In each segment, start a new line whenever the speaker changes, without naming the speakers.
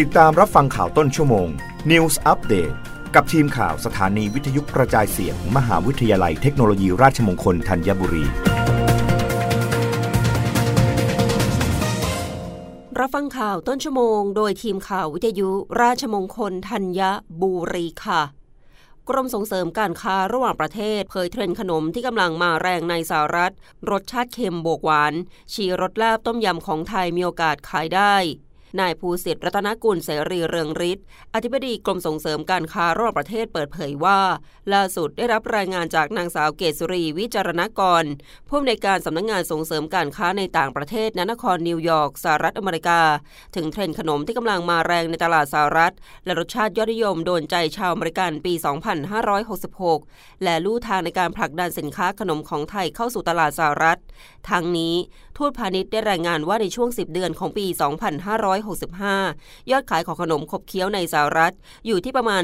ติดตามรับฟังข่าวต้นชั่วโมง News Update กับทีมข่าวสถานีวิทยุกระจายเสียงมมหาวิทยาลัยเทคโนโลยีราชมงคลธัญบุรี
รับฟังข่าวต้นชั่วโมง โดยทีมข่าววิทยุราชมงคลธัญบุรีค่ะ กรมส่งเสริมการค้าระหว่างประเทศเผยเทรนด์ขนมที่กำลังมาแรงในสหรัฐ รสชาติเค็มบวกหวาน ชี้รสลาบต้มยำของไทยมีโอกาสขายได้ นายภูสิทธิ์รัตนกุลเสรีเรืองฤทธิ์อธิบดีกรมส่งเสริมการค้าระหว่างประเทศเปิดเผยว่า ล่าสุดได้รับรายงานจากนางสาวเกษรีวิจารณกรผู้อำนวยการสำนักงงานส่งเสริมการค้าในต่างประเทศณ นครนิวยอร์กสหรัฐอเมริกา ถึงเทรนด์ขนมที่กำลังมาแรงในตลาดสหรัฐ และรสชาติยอดนิยมโดนใจชาวอเมริกันปี 2566 และลู่ทางในการผลักดันสินค้าขนมของไทยเข้าสู่ตลาดสหรัฐ ทั้งนี้ทูตพาณิชย์ได้รายงานว่าในช่วง 10 เดือนของปี 25 2565 ยอดขายของขนมขบเคี้ยวในสหรัฐ อยู่ที่ประมาณ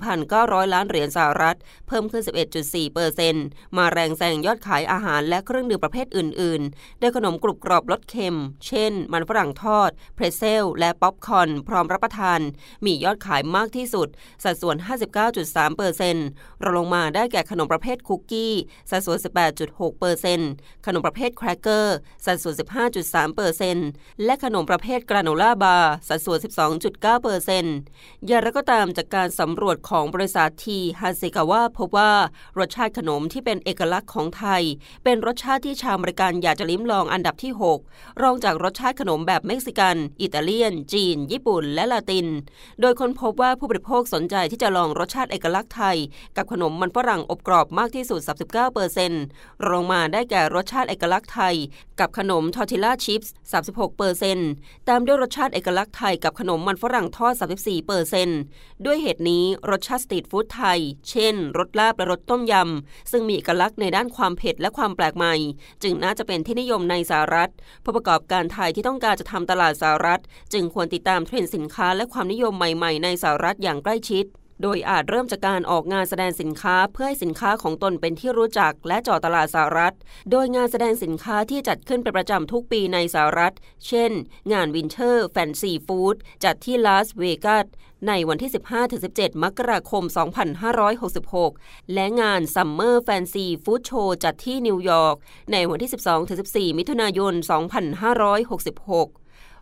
44,900 ล้านเหรียญสหรัฐ เพิ่มขึ้น 11.4เปอร์เซ็นต์มาแรงแซงยอดขายอาหารและเครื่องดื่มประเภทอื่นๆ โดยขนมกรุบกรอบรสเค็ม เช่น มันฝรั่งทอด เพรสเซล และป๊อปคอนพร้อมรับประทาน มียอดขายมากที่สุด สัดส่วน 59.3เปอร์เซ็นต์รองลงมาได้แก่ขนมประเภทคุกกี้ สัดส่วน 18.6เปอร์เซ็นต์ขนมประเภทแครกเกอร์ สัดส่วน 15.3เปอร์เซ็นต์และขนมประเภทกราโนล่าบาร์สัดส่วน 12.9เปอร์เซ็นต์อย่างไรก็ตามจากการสำรวจของบริษัท T. Hasegawa พบว่ารสชาติขนมที่เป็นเอกลักษณ์ของไทย เป็นรสชาติที่ชาวอเมริกันอยากจะลิ้มลองอันดับที่ 6 รองจากรสชาติขนมแบบเม็กซิกัน อิตาเลียน จีน ญี่ปุ่น และลาติน โดยค้นพบว่าผู้บริโภคสนใจที่จะลองรสชาติเอกลักษณ์ไทย กับขนมมันฝรั่งอบกรอบมากที่สุด 39เปอร์เซ็นต์รองมาได้แก่รสชาติเอกลักษณ์ไทย กับขนมทอร์ติล่าชิพส์36เปอร์เซ็นต์ตามด้วยรสชาติเอกลักษณ์ไทยกับขนมมันฝรั่งทอด 34เปอร์เซ็นต์ด้วยเหตุนี้รสชาติสตรีทฟู้ดไทย เช่น รสลาบและรสต้มยำ ซึ่งมีเอกลักษณ์ในด้านความเผ็ดและความแปลกใหม่ จึงน่าจะเป็นที่นิยมในสหรัฐผู้ประกอบการไทยที่ต้องการจะทำตลาดสหรัฐ จึงควรติดตามเทรนด์สินค้าและความนิยมใหม่ ๆ ในสหรัฐอย่างใกล้ชิด โดยอาจเริ่มจากการออกงานแสดงสินค้าเพื่อให้สินค้าของตนเป็นที่รู้จักและเจาะตลาดสหรัฐ โดยงานแสดงสินค้าที่จัดขึ้นเป็นประจำทุกปีในสหรัฐ เช่น งานวินเทอร์แฟนซีฟู้ดจัดที่ลาสเวกัสในวันที่ 15-17 มกราคม 2566 และงานซัมเมอร์แฟนซีฟู้ดโชว์จัดที่นิวยอร์กในวันที่ 12-14 มิถุนายน 2566